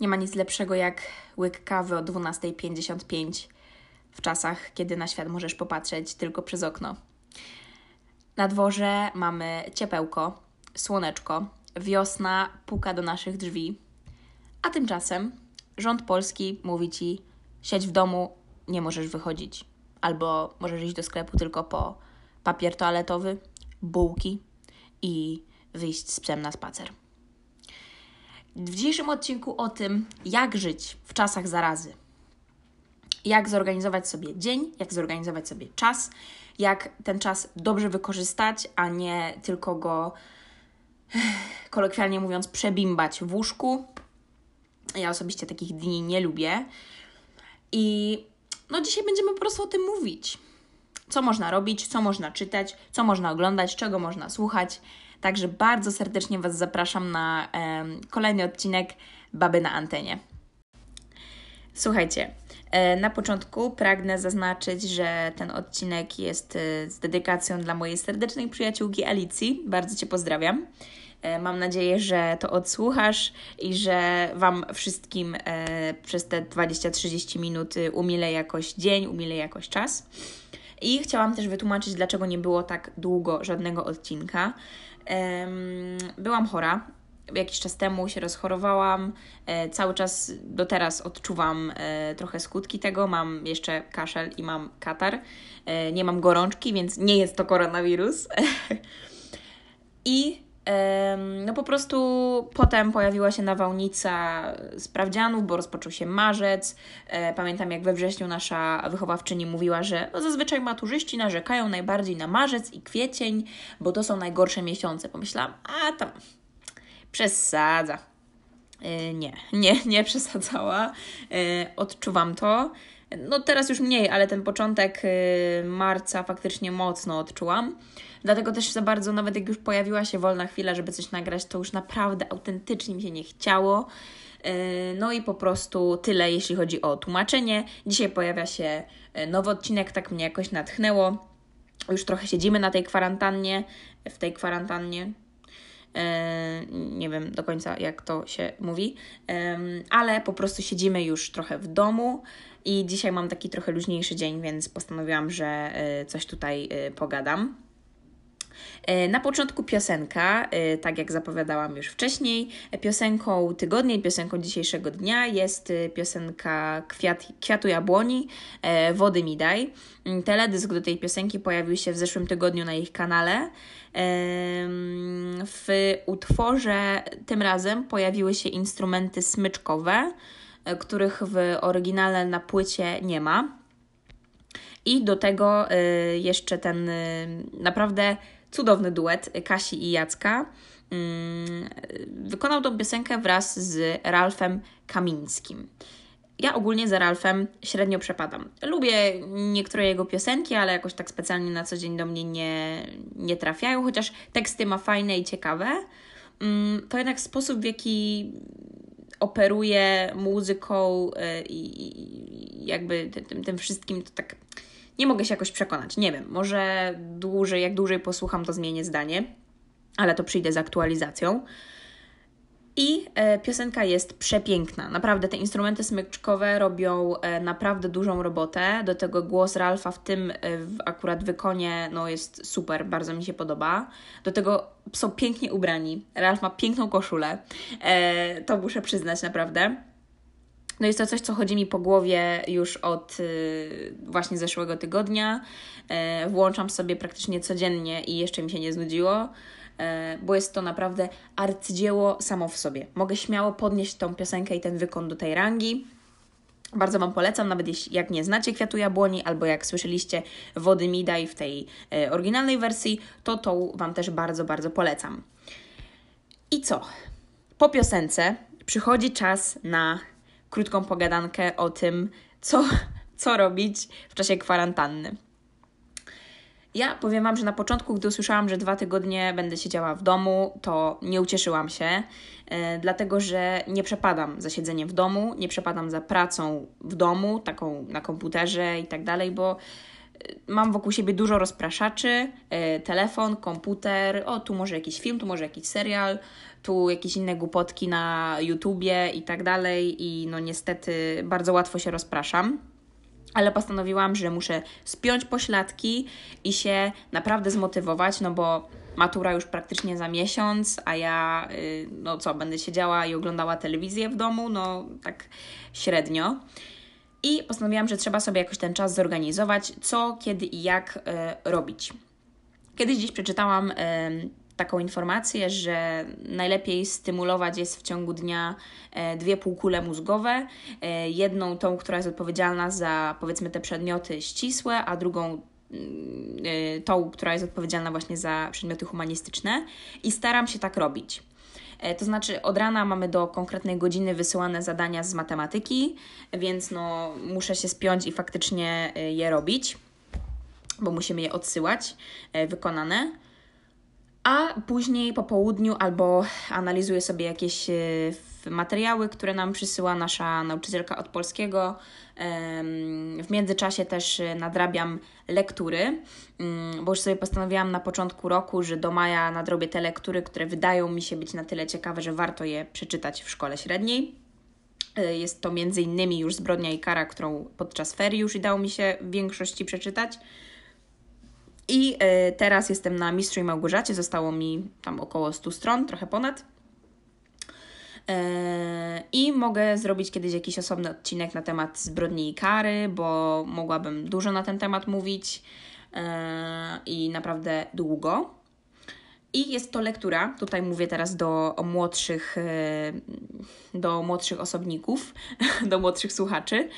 Nie ma nic lepszego jak łyk kawy o 12.55 w czasach, kiedy na świat możesz popatrzeć tylko przez okno. Na dworze mamy ciepełko, słoneczko, wiosna puka do naszych drzwi, a tymczasem rząd polski mówi ci: siedź w domu, nie możesz wychodzić. Albo możesz iść do sklepu tylko po papier toaletowy, bułki i wyjść z psem na spacer. W dzisiejszym odcinku o tym, jak żyć w czasach zarazy. Jak zorganizować sobie dzień, jak zorganizować sobie czas, jak ten czas dobrze wykorzystać, a nie tylko go, kolokwialnie mówiąc, przebimbać w łóżku. Ja osobiście takich dni nie lubię. I no dzisiaj będziemy po prostu o tym mówić. Co można robić, co można czytać, co można oglądać, czego można słuchać. Także bardzo serdecznie Was zapraszam na kolejny odcinek Baby na antenie. Słuchajcie, e, na początku pragnę zaznaczyć, że ten odcinek jest e, z dedykacją dla mojej serdecznej przyjaciółki Alicji. Bardzo Cię pozdrawiam. E, mam nadzieję, że to odsłuchasz i że Wam wszystkim przez te 20-30 minuty umile jakoś dzień, umile jakoś czas. I chciałam też wytłumaczyć, dlaczego nie było tak długo żadnego odcinka. Byłam chora. Jakiś czas temu się rozchorowałam. E, cały czas do teraz odczuwam e, trochę skutki tego. Mam jeszcze kaszel i mam katar. E, nie mam gorączki, więc nie jest to koronawirus. I no po prostu potem pojawiła się nawałnica sprawdzianów, bo rozpoczął się marzec. E, pamiętam, jak we wrześniu nasza wychowawczyni mówiła, że no zazwyczaj maturzyści narzekają najbardziej na marzec i kwiecień, bo to są najgorsze miesiące. Pomyślałam, a tam przesadza. E, nie, nie, nie przesadzała. E, odczuwam to. No teraz już mniej, ale ten początek marca faktycznie mocno odczułam. Dlatego też za bardzo, nawet jak już pojawiła się wolna chwila, żeby coś nagrać, to już naprawdę autentycznie mi się nie chciało. E, no i po prostu tyle, jeśli chodzi o tłumaczenie. Dzisiaj pojawia się e, nowy odcinek, tak mnie jakoś natchnęło. Już trochę siedzimy na tej kwarantannie, w tej kwarantannie. Nie wiem do końca, jak to się mówi, ale po prostu siedzimy już trochę w domu i dzisiaj mam taki trochę luźniejszy dzień, więc postanowiłam, że coś tutaj pogadam. E, na początku piosenka, tak jak zapowiadałam już wcześniej, piosenką tygodnia i piosenką dzisiejszego dnia jest piosenka Kwiat, Kwiatu Jabłoni, Wody mi daj. Mm, teledysk do tej piosenki pojawił się w zeszłym tygodniu na ich kanale. W utworze tym razem pojawiły się instrumenty smyczkowe, których w oryginale na płycie nie ma. I do tego jeszcze ten naprawdę cudowny duet Kasi i Jacka. Mm, wykonał tą piosenkę wraz z Ralfem Kamińskim. Ja ogólnie za Ralfem średnio przepadam. Lubię niektóre jego piosenki, ale jakoś tak specjalnie na co dzień do mnie nie, nie trafiają, chociaż teksty ma fajne i ciekawe. Mm, to jednak sposób, w jaki operuje muzyką y, i jakby tym, tym wszystkim, to tak nie mogę się jakoś przekonać. Nie wiem, może dłużej, jak dłużej posłucham, to zmienię zdanie, ale to przyjdę z aktualizacją. I e, piosenka jest przepiękna. Naprawdę te instrumenty smyczkowe robią e, naprawdę dużą robotę. Do tego głos Ralfa w tym e, akurat wykonie no, jest super, bardzo mi się podoba. Do tego są pięknie ubrani. Ralf ma piękną koszulę. To muszę przyznać naprawdę. No jest to coś, co chodzi mi po głowie już od właśnie zeszłego tygodnia. Włączam sobie praktycznie codziennie i jeszcze mi się nie znudziło, bo jest to naprawdę arcydzieło samo w sobie. Mogę śmiało podnieść tą piosenkę i ten wykon do tej rangi. Bardzo Wam polecam, nawet jeśli jak nie znacie Kwiatu Jabłoni, albo jak słyszeliście Wody Midaj w tej e, oryginalnej wersji, to tą Wam też bardzo, bardzo polecam. I co? Po piosence przychodzi czas na krótką pogadankę o tym, co, co robić w czasie kwarantanny. Ja powiem Wam, że na początku, gdy usłyszałam, że dwa tygodnie będę siedziała w domu, to nie ucieszyłam się, yy, dlatego że nie przepadam za siedzeniem w domu, nie przepadam za pracą w domu, taką na komputerze i tak dalej, bo mam wokół siebie dużo rozpraszaczy, e, telefon, komputer, o tu może jakiś film, tu może jakiś serial, tu jakieś inne głupotki na YouTubie i tak dalej i no niestety bardzo łatwo się rozpraszam. Ale postanowiłam, że muszę spiąć pośladki i się naprawdę zmotywować, no bo matura już praktycznie za miesiąc, a ja, y, no co, będę siedziała i oglądała telewizję w domu, no tak średnio. I postanowiłam, że trzeba sobie jakoś ten czas zorganizować, co, kiedy i jak y, robić. Kiedyś gdzieś przeczytałam taką informację, że najlepiej stymulować jest w ciągu dnia dwie półkule mózgowe. Jedną tą, która jest odpowiedzialna za powiedzmy te przedmioty ścisłe, a drugą Y, tą, która jest odpowiedzialna właśnie za przedmioty humanistyczne i staram się tak robić. E, to znaczy, od rana mamy do konkretnej godziny wysyłane zadania z matematyki, więc no, muszę się spiąć i faktycznie je robić, bo musimy je odsyłać e, wykonane. A później po południu albo analizuję sobie jakieś y, materiały, które nam przysyła nasza nauczycielka od polskiego. W międzyczasie też e, nadrabiam lektury, mm, bo już sobie postanowiłam na początku roku, że do maja nadrobię te lektury, które wydają mi się być na tyle ciekawe, że warto je przeczytać w szkole średniej. E, jest to między innymi już Zbrodnia i Kara, którą podczas ferii już udało mi się w większości przeczytać. I e, teraz jestem na Mistrzu i Małgorzacie, zostało mi tam około 100 stron, trochę ponad. E, I mogę zrobić kiedyś jakiś osobny odcinek na temat zbrodni i kary, bo mogłabym dużo na ten temat mówić e, i naprawdę długo. I jest to lektura, tutaj mówię teraz do młodszych, e, do młodszych osobników, do młodszych słuchaczy,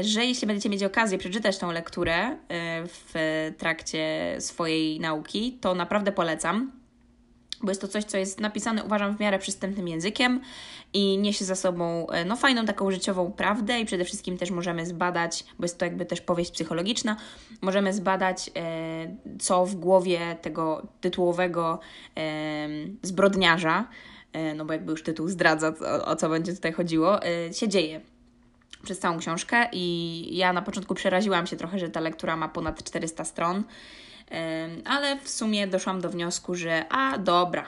że jeśli będziecie mieć okazję przeczytać tą lekturę w trakcie swojej nauki, to naprawdę polecam bo jest to coś, co jest napisane, uważam, w miarę przystępnym językiem i niesie za sobą e, no, fajną taką życiową prawdę i przede wszystkim też możemy zbadać, bo jest to jakby też powieść psychologiczna, możemy zbadać, e, co w głowie tego tytułowego e, zbrodniarza, e, no bo jakby już tytuł zdradza, o, o co będzie tutaj chodziło, e, się dzieje przez całą książkę i ja na początku przeraziłam się trochę, że ta lektura ma ponad 400 stron, ale w sumie doszłam do wniosku, że a dobra,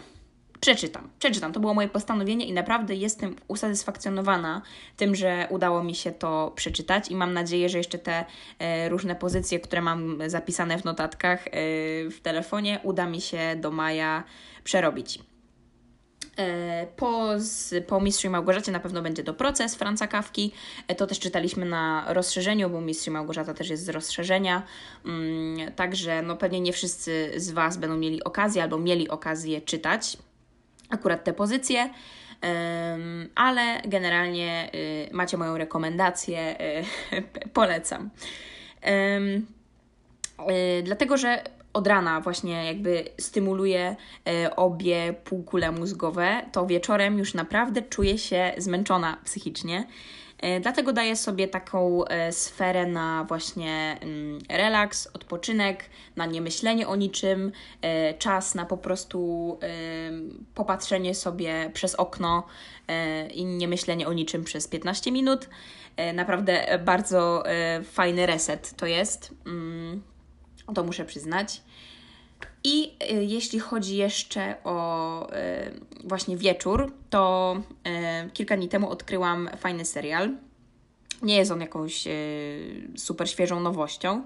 przeczytam, przeczytam. To było moje postanowienie i naprawdę jestem usatysfakcjonowana tym, że udało mi się to przeczytać i mam nadzieję, że jeszcze te e, różne pozycje, które mam zapisane w notatkach e, w telefonie, uda mi się do maja przerobić. E, po, po Mistrzu Małgorzacie na pewno będzie to proces Franca Kawki. E, to też czytaliśmy na rozszerzeniu, bo Mistrz Małgorzata też jest z rozszerzenia. Mm, także no pewnie nie wszyscy z Was będą mieli okazję albo mieli okazję czytać akurat te pozycje. ale generalnie y, macie moją rekomendację, y, polecam. Y, dlatego, że od rana właśnie jakby stymuluje e, obie półkule mózgowe, to wieczorem już naprawdę czuję się zmęczona psychicznie. E, dlatego daję sobie taką e, sferę na właśnie mm, relaks, odpoczynek, na niemyślenie o niczym, czas na po prostu popatrzenie sobie przez okno i nie myślenie o niczym przez 15 minut. Naprawdę bardzo fajny reset to jest. To muszę przyznać. I y, jeśli chodzi jeszcze o y, właśnie wieczór, to y, kilka dni temu odkryłam fajny serial. Nie jest on jakąś super świeżą nowością,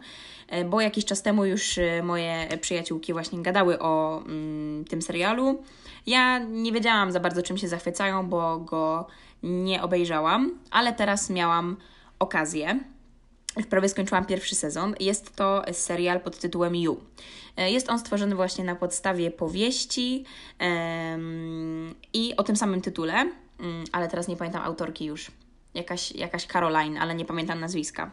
bo jakiś czas temu już moje przyjaciółki właśnie gadały o mm, tym serialu. Ja nie wiedziałam za bardzo, czym się zachwycają, bo go nie obejrzałam, ale teraz miałam okazję już prawie skończyłam pierwszy sezon. Jest to serial pod tytułem You. E, jest on stworzony właśnie na podstawie powieści um, i o tym samym tytule, um, ale teraz nie pamiętam autorki już. Jakaś, jakaś Caroline, ale nie pamiętam nazwiska.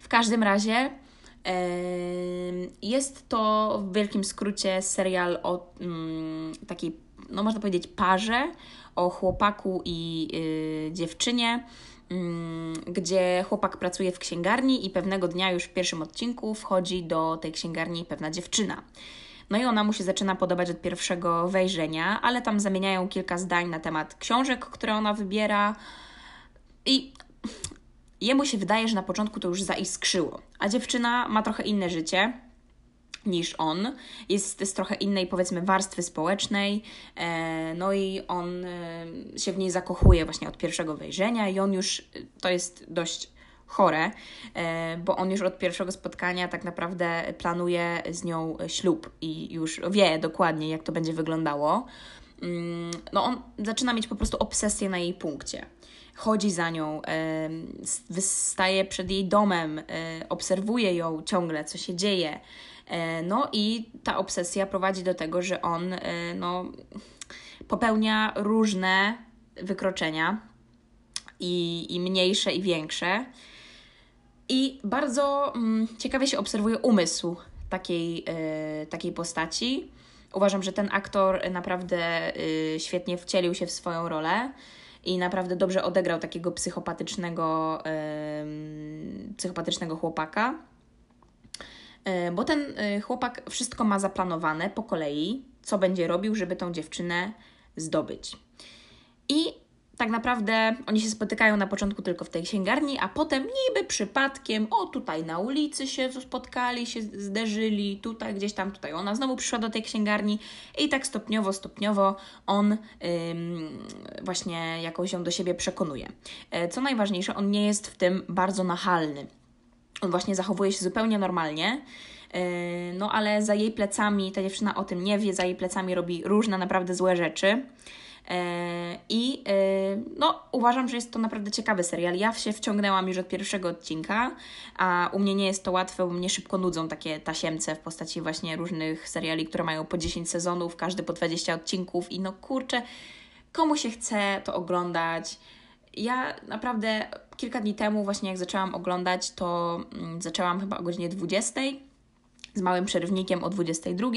W każdym razie um, jest to w wielkim skrócie serial o mm, takiej, no można powiedzieć, parze, o chłopaku i y, dziewczynie gdzie chłopak pracuje w księgarni i pewnego dnia już w pierwszym odcinku wchodzi do tej księgarni pewna dziewczyna. No i ona mu się zaczyna podobać od pierwszego wejrzenia, ale tam zamieniają kilka zdań na temat książek, które ona wybiera. I jemu się wydaje, że na początku to już zaiskrzyło, a dziewczyna ma trochę inne życie niż on. Jest z trochę innej, powiedzmy, warstwy społecznej, e, no i on e, się w niej zakochuje właśnie od pierwszego wejrzenia, i on już to jest dość chore, e, bo on już od pierwszego spotkania tak naprawdę planuje z nią ślub i już wie dokładnie, jak to będzie wyglądało. Mm, no, on zaczyna mieć po prostu obsesję na jej punkcie chodzi za nią, wystaje przed jej domem, obserwuje ją ciągle, co się dzieje. E, no i ta obsesja prowadzi do tego, że on e, no, popełnia różne wykroczenia i, i mniejsze, i większe. I bardzo mm, ciekawie się obserwuje umysł takiej, e, takiej postaci. Uważam, że ten aktor naprawdę świetnie wcielił się w swoją rolę i naprawdę dobrze odegrał takiego psychopatycznego, psychopatycznego chłopaka. E, bo ten e, chłopak wszystko ma zaplanowane po kolei, co będzie robił, żeby tą dziewczynę zdobyć. I tak naprawdę oni się spotykają na początku tylko w tej księgarni, a potem niby przypadkiem, o tutaj na ulicy się spotkali, się zderzyli, tutaj gdzieś tam, tutaj ona znowu przyszła do tej księgarni i tak stopniowo, stopniowo on ym, właśnie jakoś ją do siebie przekonuje. E, co najważniejsze, on nie jest w tym bardzo nachalny. On właśnie zachowuje się zupełnie normalnie. E, no ale za jej plecami, ta dziewczyna o tym nie wie, za jej plecami robi różne naprawdę złe rzeczy. E, I e, no, uważam, że jest to naprawdę ciekawy serial. Ja się wciągnęłam już od pierwszego odcinka, a u mnie nie jest to łatwe, bo mnie szybko nudzą takie tasiemce w postaci właśnie różnych seriali, które mają po 10 sezonów, każdy po 20 odcinków. I no kurczę, komu się chce to oglądać? Ja naprawdę kilka dni temu, właśnie jak zaczęłam oglądać, to mm, zaczęłam chyba o godzinie 20 z małym przerywnikiem o 22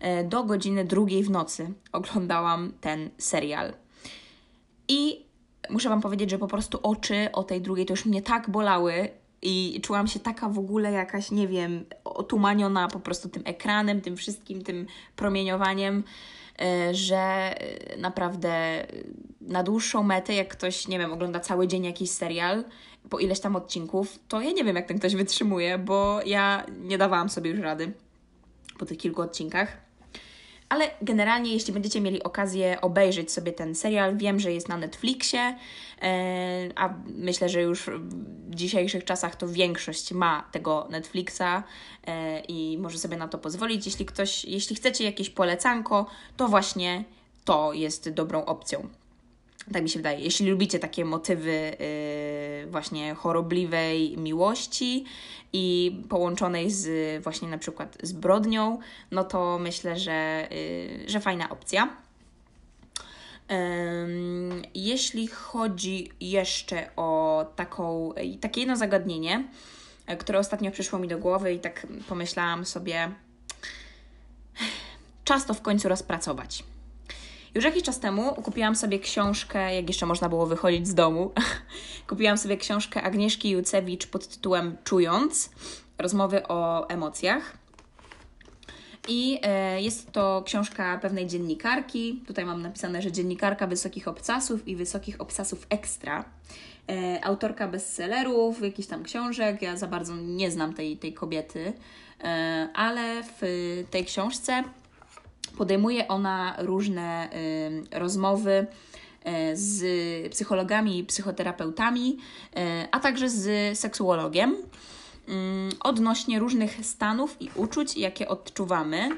e, do godziny 2 w nocy oglądałam ten serial. I muszę Wam powiedzieć, że po prostu oczy o tej drugiej to już mnie tak bolały i czułam się taka w ogóle jakaś, nie wiem, otumaniona po prostu tym ekranem, tym wszystkim, tym promieniowaniem. E, że e, naprawdę na dłuższą metę, jak ktoś, nie wiem, ogląda cały dzień jakiś serial, po ileś tam odcinków, to ja nie wiem, jak ten ktoś wytrzymuje, bo ja nie dawałam sobie już rady po tych kilku odcinkach. Ale generalnie, jeśli będziecie mieli okazję obejrzeć sobie ten serial, wiem, że jest na Netflixie, e, a myślę, że już w dzisiejszych czasach to większość ma tego Netflixa e, i może sobie na to pozwolić. Jeśli ktoś, jeśli chcecie jakieś polecanko, to właśnie to jest dobrą opcją. Tak mi się wydaje. Jeśli lubicie takie motywy yy, właśnie chorobliwej miłości i połączonej z właśnie na przykład zbrodnią, no to myślę, że, yy, że fajna opcja. Jeśli chodzi jeszcze o taką, takie jedno zagadnienie, które ostatnio przyszło mi do głowy i tak pomyślałam sobie, czas to w końcu rozpracować. Już jakiś czas temu kupiłam sobie książkę, jak jeszcze można było wychodzić z domu. kupiłam sobie książkę Agnieszki Jucewicz pod tytułem Czując rozmowy o emocjach. I e, jest to książka pewnej dziennikarki. Tutaj mam napisane, że dziennikarka wysokich obcasów i wysokich obcasów ekstra. E, autorka bestsellerów, jakichś tam książek. Ja za bardzo nie znam tej, tej kobiety, e, ale w tej książce podejmuje ona różne y, rozmowy y, z psychologami i psychoterapeutami, y, a także z seksuologiem odnośnie różnych stanów i uczuć, jakie odczuwamy.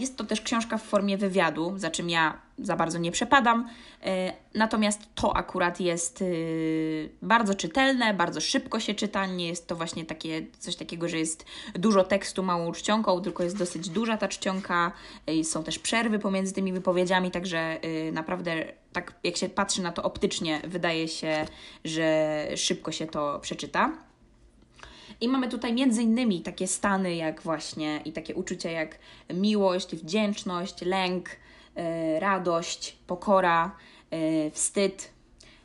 Jest to też książka w formie wywiadu, za czym ja za bardzo nie przepadam. E, natomiast to akurat jest y, bardzo czytelne, bardzo szybko się czyta. Nie jest to właśnie takie coś takiego, że jest dużo tekstu małą czcionką, tylko jest dosyć duża ta czcionka. E, są też przerwy pomiędzy tymi wypowiedziami, także naprawdę tak jak się patrzy na to optycznie, wydaje się, że szybko się to przeczyta. I mamy tutaj między innymi takie stany jak właśnie i takie uczucia jak miłość, wdzięczność, lęk, E, radość, pokora, e, wstyd,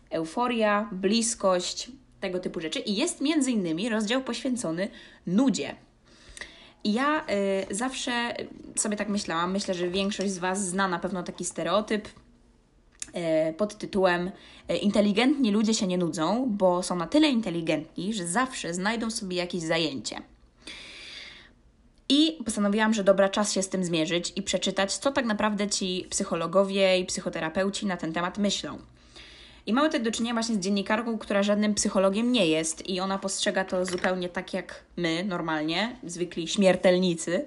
euforia, bliskość, tego typu rzeczy. I jest między innymi rozdział poświęcony nudzie. Ja y, zawsze sobie tak myślałam, myślę, że większość z Was zna na pewno taki stereotyp, e, pod tytułem e, Inteligentni ludzie się nie nudzą, bo są na tyle inteligentni, że zawsze znajdą sobie jakieś zajęcie. I postanowiłam, że dobra, czas się z tym zmierzyć i przeczytać, co tak naprawdę ci psychologowie i psychoterapeuci na ten temat myślą. I mamy tutaj do czynienia właśnie z dziennikarką, która żadnym psychologiem nie jest i ona postrzega to zupełnie tak jak my, normalnie, zwykli śmiertelnicy.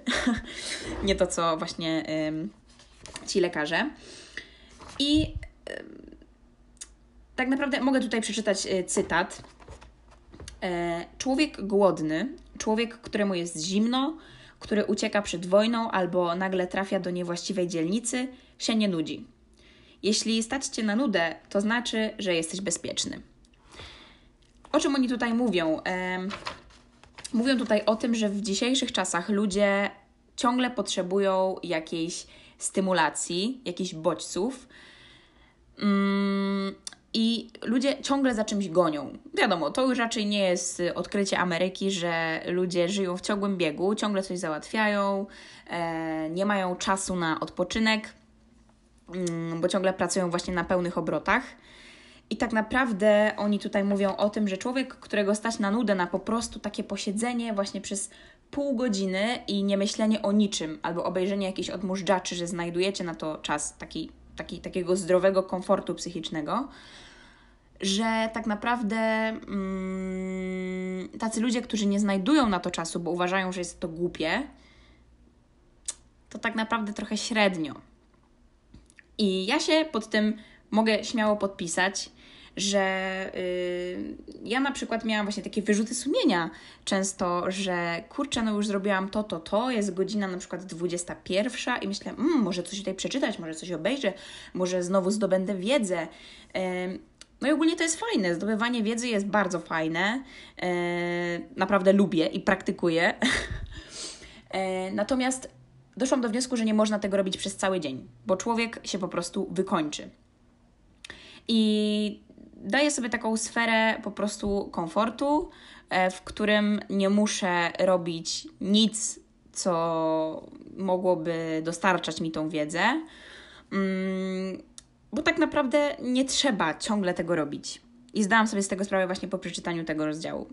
nie to, co właśnie ym, ci lekarze. I ym, tak naprawdę mogę tutaj przeczytać y, cytat. E, człowiek głodny, człowiek, któremu jest zimno, który ucieka przed wojną albo nagle trafia do niewłaściwej dzielnicy, się nie nudzi. Jeśli stać cię na nudę, to znaczy, że jesteś bezpieczny. O czym oni tutaj mówią? mówią tutaj o tym, że w dzisiejszych czasach ludzie ciągle potrzebują jakiejś stymulacji, jakichś bodźców. Mm, I ludzie ciągle za czymś gonią. Wiadomo, to już raczej nie jest odkrycie Ameryki, że ludzie żyją w ciągłym biegu, ciągle coś załatwiają, e, nie mają czasu na odpoczynek Mm, bo ciągle pracują właśnie na pełnych obrotach. I tak naprawdę oni tutaj mówią o tym, że człowiek, którego stać na nudę, na po prostu takie posiedzenie właśnie przez pół godziny i nie myślenie o niczym, albo obejrzenie jakichś odmóżdżaczy, że znajdujecie na to czas taki, taki, takiego zdrowego komfortu psychicznego, że tak naprawdę mm, tacy ludzie, którzy nie znajdują na to czasu, bo uważają, że jest to głupie, to tak naprawdę trochę średnio. I ja się pod tym mogę śmiało podpisać, że yy, ja na przykład miałam właśnie takie wyrzuty sumienia często, że kurczę, no już zrobiłam to, to, to, jest godzina na przykład 21 i myślę, mmm, może coś tutaj przeczytać, może coś obejrzę, może znowu zdobędę wiedzę. Yy, no i ogólnie to jest fajne, zdobywanie wiedzy jest bardzo fajne, yy, naprawdę lubię i praktykuję. Yy, natomiast doszłam do wniosku, że nie można tego robić przez cały dzień, bo człowiek się po prostu wykończy. I daję sobie taką sferę po prostu komfortu, e, w którym nie muszę robić nic, co mogłoby dostarczać mi tą wiedzę, mm, bo tak naprawdę nie trzeba ciągle tego robić. I zdałam sobie z tego sprawę właśnie po przeczytaniu tego rozdziału,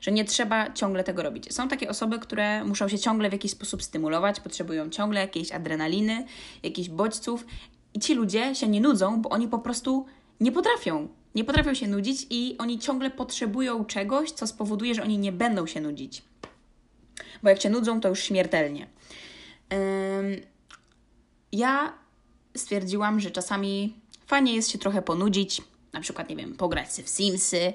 że nie trzeba ciągle tego robić. Są takie osoby, które muszą się ciągle w jakiś sposób stymulować, potrzebują ciągle jakiejś adrenaliny, jakichś bodźców, i ci ludzie się nie nudzą, bo oni po prostu nie potrafią. Nie potrafią się nudzić i oni ciągle potrzebują czegoś, co spowoduje, że oni nie będą się nudzić. Bo jak się nudzą, to już śmiertelnie. Ja stwierdziłam, że czasami fajnie jest się trochę ponudzić, na przykład, nie wiem, pograć sobie w Simsy.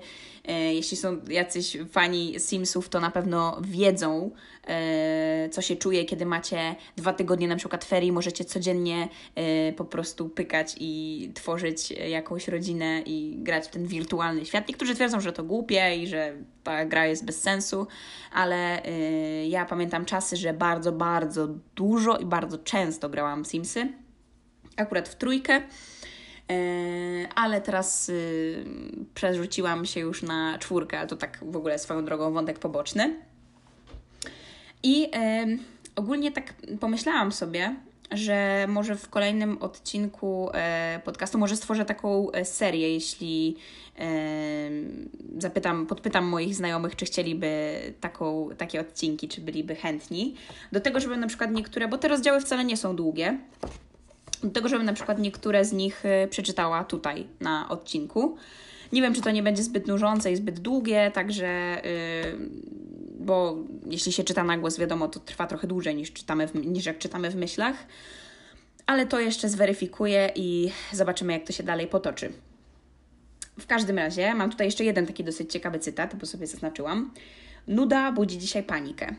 E, jeśli są jacyś fani Simsów, to na pewno wiedzą, e, co się czuje, kiedy macie dwa tygodnie na przykład ferii, możecie codziennie e, po prostu pykać i tworzyć jakąś rodzinę i grać w ten wirtualny świat. Niektórzy twierdzą, że to głupie i że ta gra jest bez sensu, ale ja pamiętam czasy, że bardzo, bardzo dużo i bardzo często grałam Simsy. Akurat w trójkę. E, ale teraz y, przerzuciłam się już na czwórkę, to tak w ogóle swoją drogą wątek poboczny. I ogólnie tak pomyślałam sobie, że może w kolejnym odcinku e, podcastu może stworzę taką e, serię, jeśli zapytam, podpytam moich znajomych, czy chcieliby taką, takie odcinki, czy byliby chętni. Do tego, żeby na przykład niektóre, bo te rozdziały wcale nie są długie, do tego, żebym na przykład niektóre z nich y, przeczytała tutaj na odcinku. Nie wiem, czy to nie będzie zbyt nużące i zbyt długie, także, yy, bo jeśli się czyta na głos, wiadomo, to trwa trochę dłużej niż, czytamy w, niż jak czytamy w myślach. Ale to jeszcze zweryfikuję i zobaczymy, jak to się dalej potoczy. W każdym razie mam tutaj jeszcze jeden taki dosyć ciekawy cytat, bo sobie zaznaczyłam. Nuda budzi dzisiaj panikę.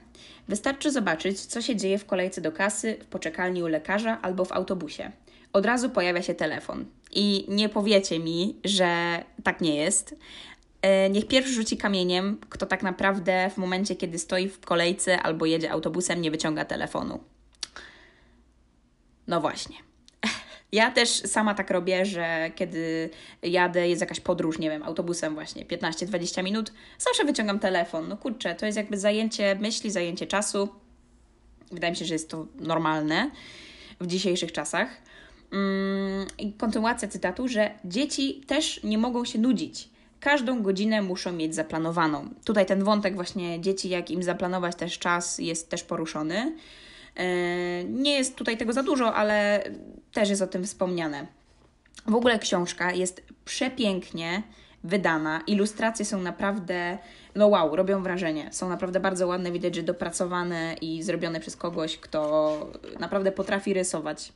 Wystarczy zobaczyć, co się dzieje w kolejce do kasy, w poczekalni u lekarza albo w autobusie. Od razu pojawia się telefon. I nie powiecie mi, że tak nie jest. E, niech pierwszy rzuci kamieniem, kto tak naprawdę w momencie, kiedy stoi w kolejce albo jedzie autobusem, nie wyciąga telefonu. No właśnie. Ja też sama tak robię, że kiedy jadę, jest jakaś podróż, nie wiem, autobusem właśnie 15-20 minut, zawsze wyciągam telefon. No kurczę, to jest jakby zajęcie myśli, zajęcie czasu. Wydaje mi się, że jest to normalne w dzisiejszych czasach. Mm, I kontynuacja cytatu, że dzieci też nie mogą się nudzić. Każdą godzinę muszą mieć zaplanowaną. Tutaj ten wątek właśnie dzieci, jak im zaplanować też czas, jest też poruszony. E, nie jest tutaj tego za dużo, ale też jest o tym wspomniane. W ogóle książka jest przepięknie wydana. Ilustracje są naprawdę, no wow, robią wrażenie. Są naprawdę bardzo ładne, widać, że dopracowane i zrobione przez kogoś, kto naprawdę potrafi rysować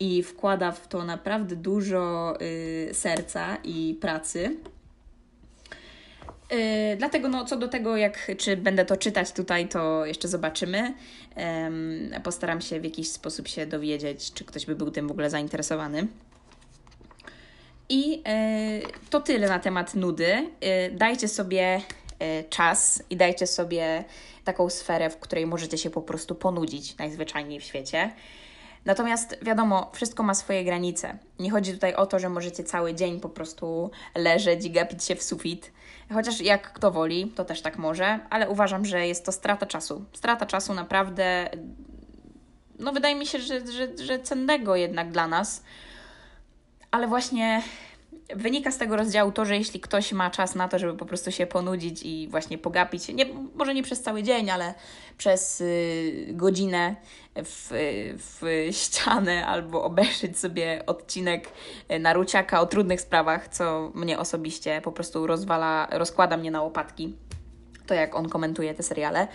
i wkłada w to naprawdę dużo y, serca i pracy. Yy, dlatego, no, co do tego, jak, czy będę to czytać tutaj, to jeszcze zobaczymy. Postaram się w jakiś sposób się dowiedzieć, czy ktoś by był tym w ogóle zainteresowany. I yy, to tyle na temat nudy. Y, dajcie sobie y, czas i dajcie sobie taką sferę, w której możecie się po prostu ponudzić najzwyczajniej w świecie. Natomiast wiadomo, wszystko ma swoje granice. Nie chodzi tutaj o to, że możecie cały dzień po prostu leżeć i gapić się w sufit. Chociaż jak kto woli, to też tak może, ale uważam, że jest to strata czasu. Strata czasu naprawdę, no wydaje mi się, że, że, że cennego jednak dla nas. Ale właśnie wynika z tego rozdziału to, że jeśli ktoś ma czas na to, żeby po prostu się ponudzić i właśnie pogapić nie, może nie przez cały dzień, ale przez y, godzinę w, w ścianę albo obejrzeć sobie odcinek Naruciaka o trudnych sprawach, co mnie osobiście po prostu rozwala, rozkłada mnie na łopatki. To jak on komentuje te seriale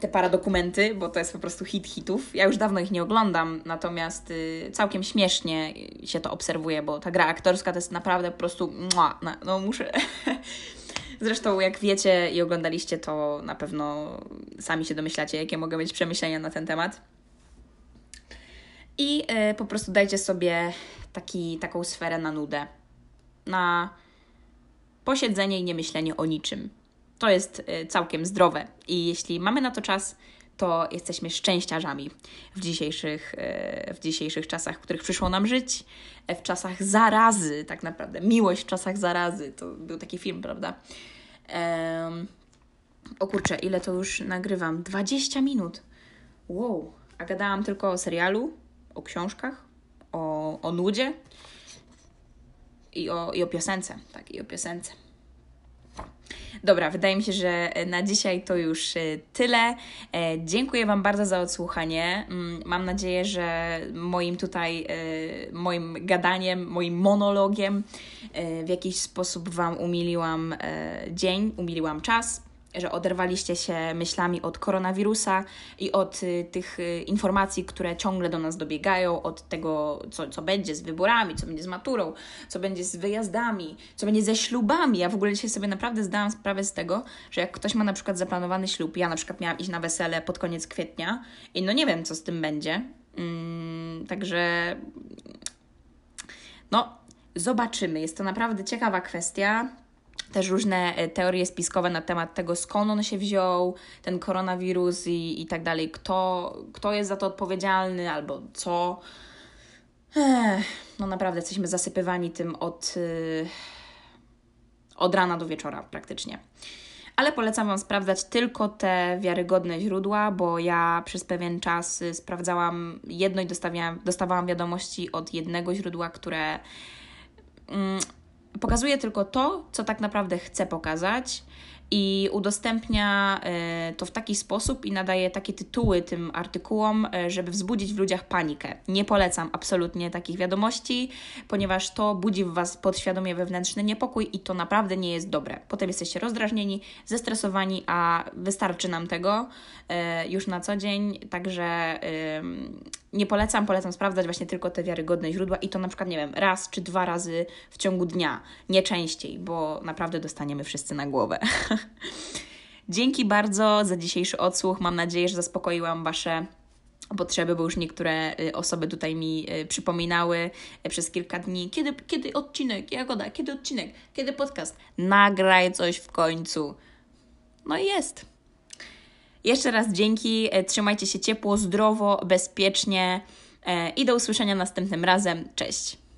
te paradokumenty, bo to jest po prostu hit hitów. Ja już dawno ich nie oglądam, natomiast y, całkiem śmiesznie się to obserwuje, bo ta gra aktorska to jest naprawdę po prostu no, no muszę... Zresztą jak wiecie i oglądaliście, to na pewno sami się domyślacie, jakie mogą być przemyślenia na ten temat. I y, po prostu dajcie sobie taki, taką sferę na nudę. Na posiedzenie i nie myślenie o niczym to jest y, całkiem zdrowe i jeśli mamy na to czas, to jesteśmy szczęściarzami w dzisiejszych, y, w dzisiejszych czasach, w których przyszło nam żyć, e, w czasach zarazy, tak naprawdę. Miłość w czasach zarazy to był taki film, prawda? Um, o kurczę, ile to już nagrywam? 20 minut. Wow, a gadałam tylko o serialu, o książkach, o, o nudzie i o, i o piosence. Tak, i o piosence. Dobra, wydaje mi się, że na dzisiaj to już e, tyle. E, dziękuję Wam bardzo za odsłuchanie. Mm, mam nadzieję, że moim tutaj, e, moim gadaniem, moim monologiem w jakiś sposób Wam umiliłam dzień, umiliłam czas że oderwaliście się myślami od koronawirusa i od y, tych y, informacji, które ciągle do nas dobiegają, od tego, co, co będzie z wyborami, co będzie z maturą, co będzie z wyjazdami, co będzie ze ślubami. Ja w ogóle dzisiaj sobie naprawdę zdałam sprawę z tego, że jak ktoś ma na przykład zaplanowany ślub, ja na przykład miałam iść na wesele pod koniec kwietnia i no nie wiem, co z tym będzie. Mm, także no, zobaczymy. Jest to naprawdę ciekawa kwestia też różne e, teorie spiskowe na temat tego, skąd on się wziął, ten koronawirus i, i tak dalej, kto, kto jest za to odpowiedzialny albo co. Ech, no naprawdę jesteśmy zasypywani tym od, yy, od rana do wieczora praktycznie. Ale polecam Wam sprawdzać tylko te wiarygodne źródła, bo ja przez pewien czas y, sprawdzałam jedno i dostawałam wiadomości od jednego źródła, które. Pokazuje tylko to, co tak naprawdę chce pokazać i udostępnia e, to w taki sposób i nadaje takie tytuły tym artykułom, e, żeby wzbudzić w ludziach panikę. Nie polecam absolutnie takich wiadomości, ponieważ to budzi w Was podświadomie wewnętrzny niepokój i to naprawdę nie jest dobre. Potem jesteście rozdrażnieni, zestresowani, a wystarczy nam tego e, już na co dzień, także nie polecam, polecam sprawdzać właśnie tylko te wiarygodne źródła i to na przykład, nie wiem, raz czy dwa razy w ciągu dnia, nie częściej, bo naprawdę dostaniemy wszyscy na głowę. Dzięki bardzo za dzisiejszy odsłuch. Mam nadzieję, że zaspokoiłam Wasze potrzeby, bo już niektóre y, osoby tutaj mi y, przypominały y, przez kilka dni, kiedy, kiedy odcinek, Jagoda, kiedy odcinek, kiedy podcast. Nagraj coś w końcu. No i jest. Jeszcze raz dzięki, e, trzymajcie się ciepło, zdrowo, bezpiecznie e, i do usłyszenia następnym razem. Cześć!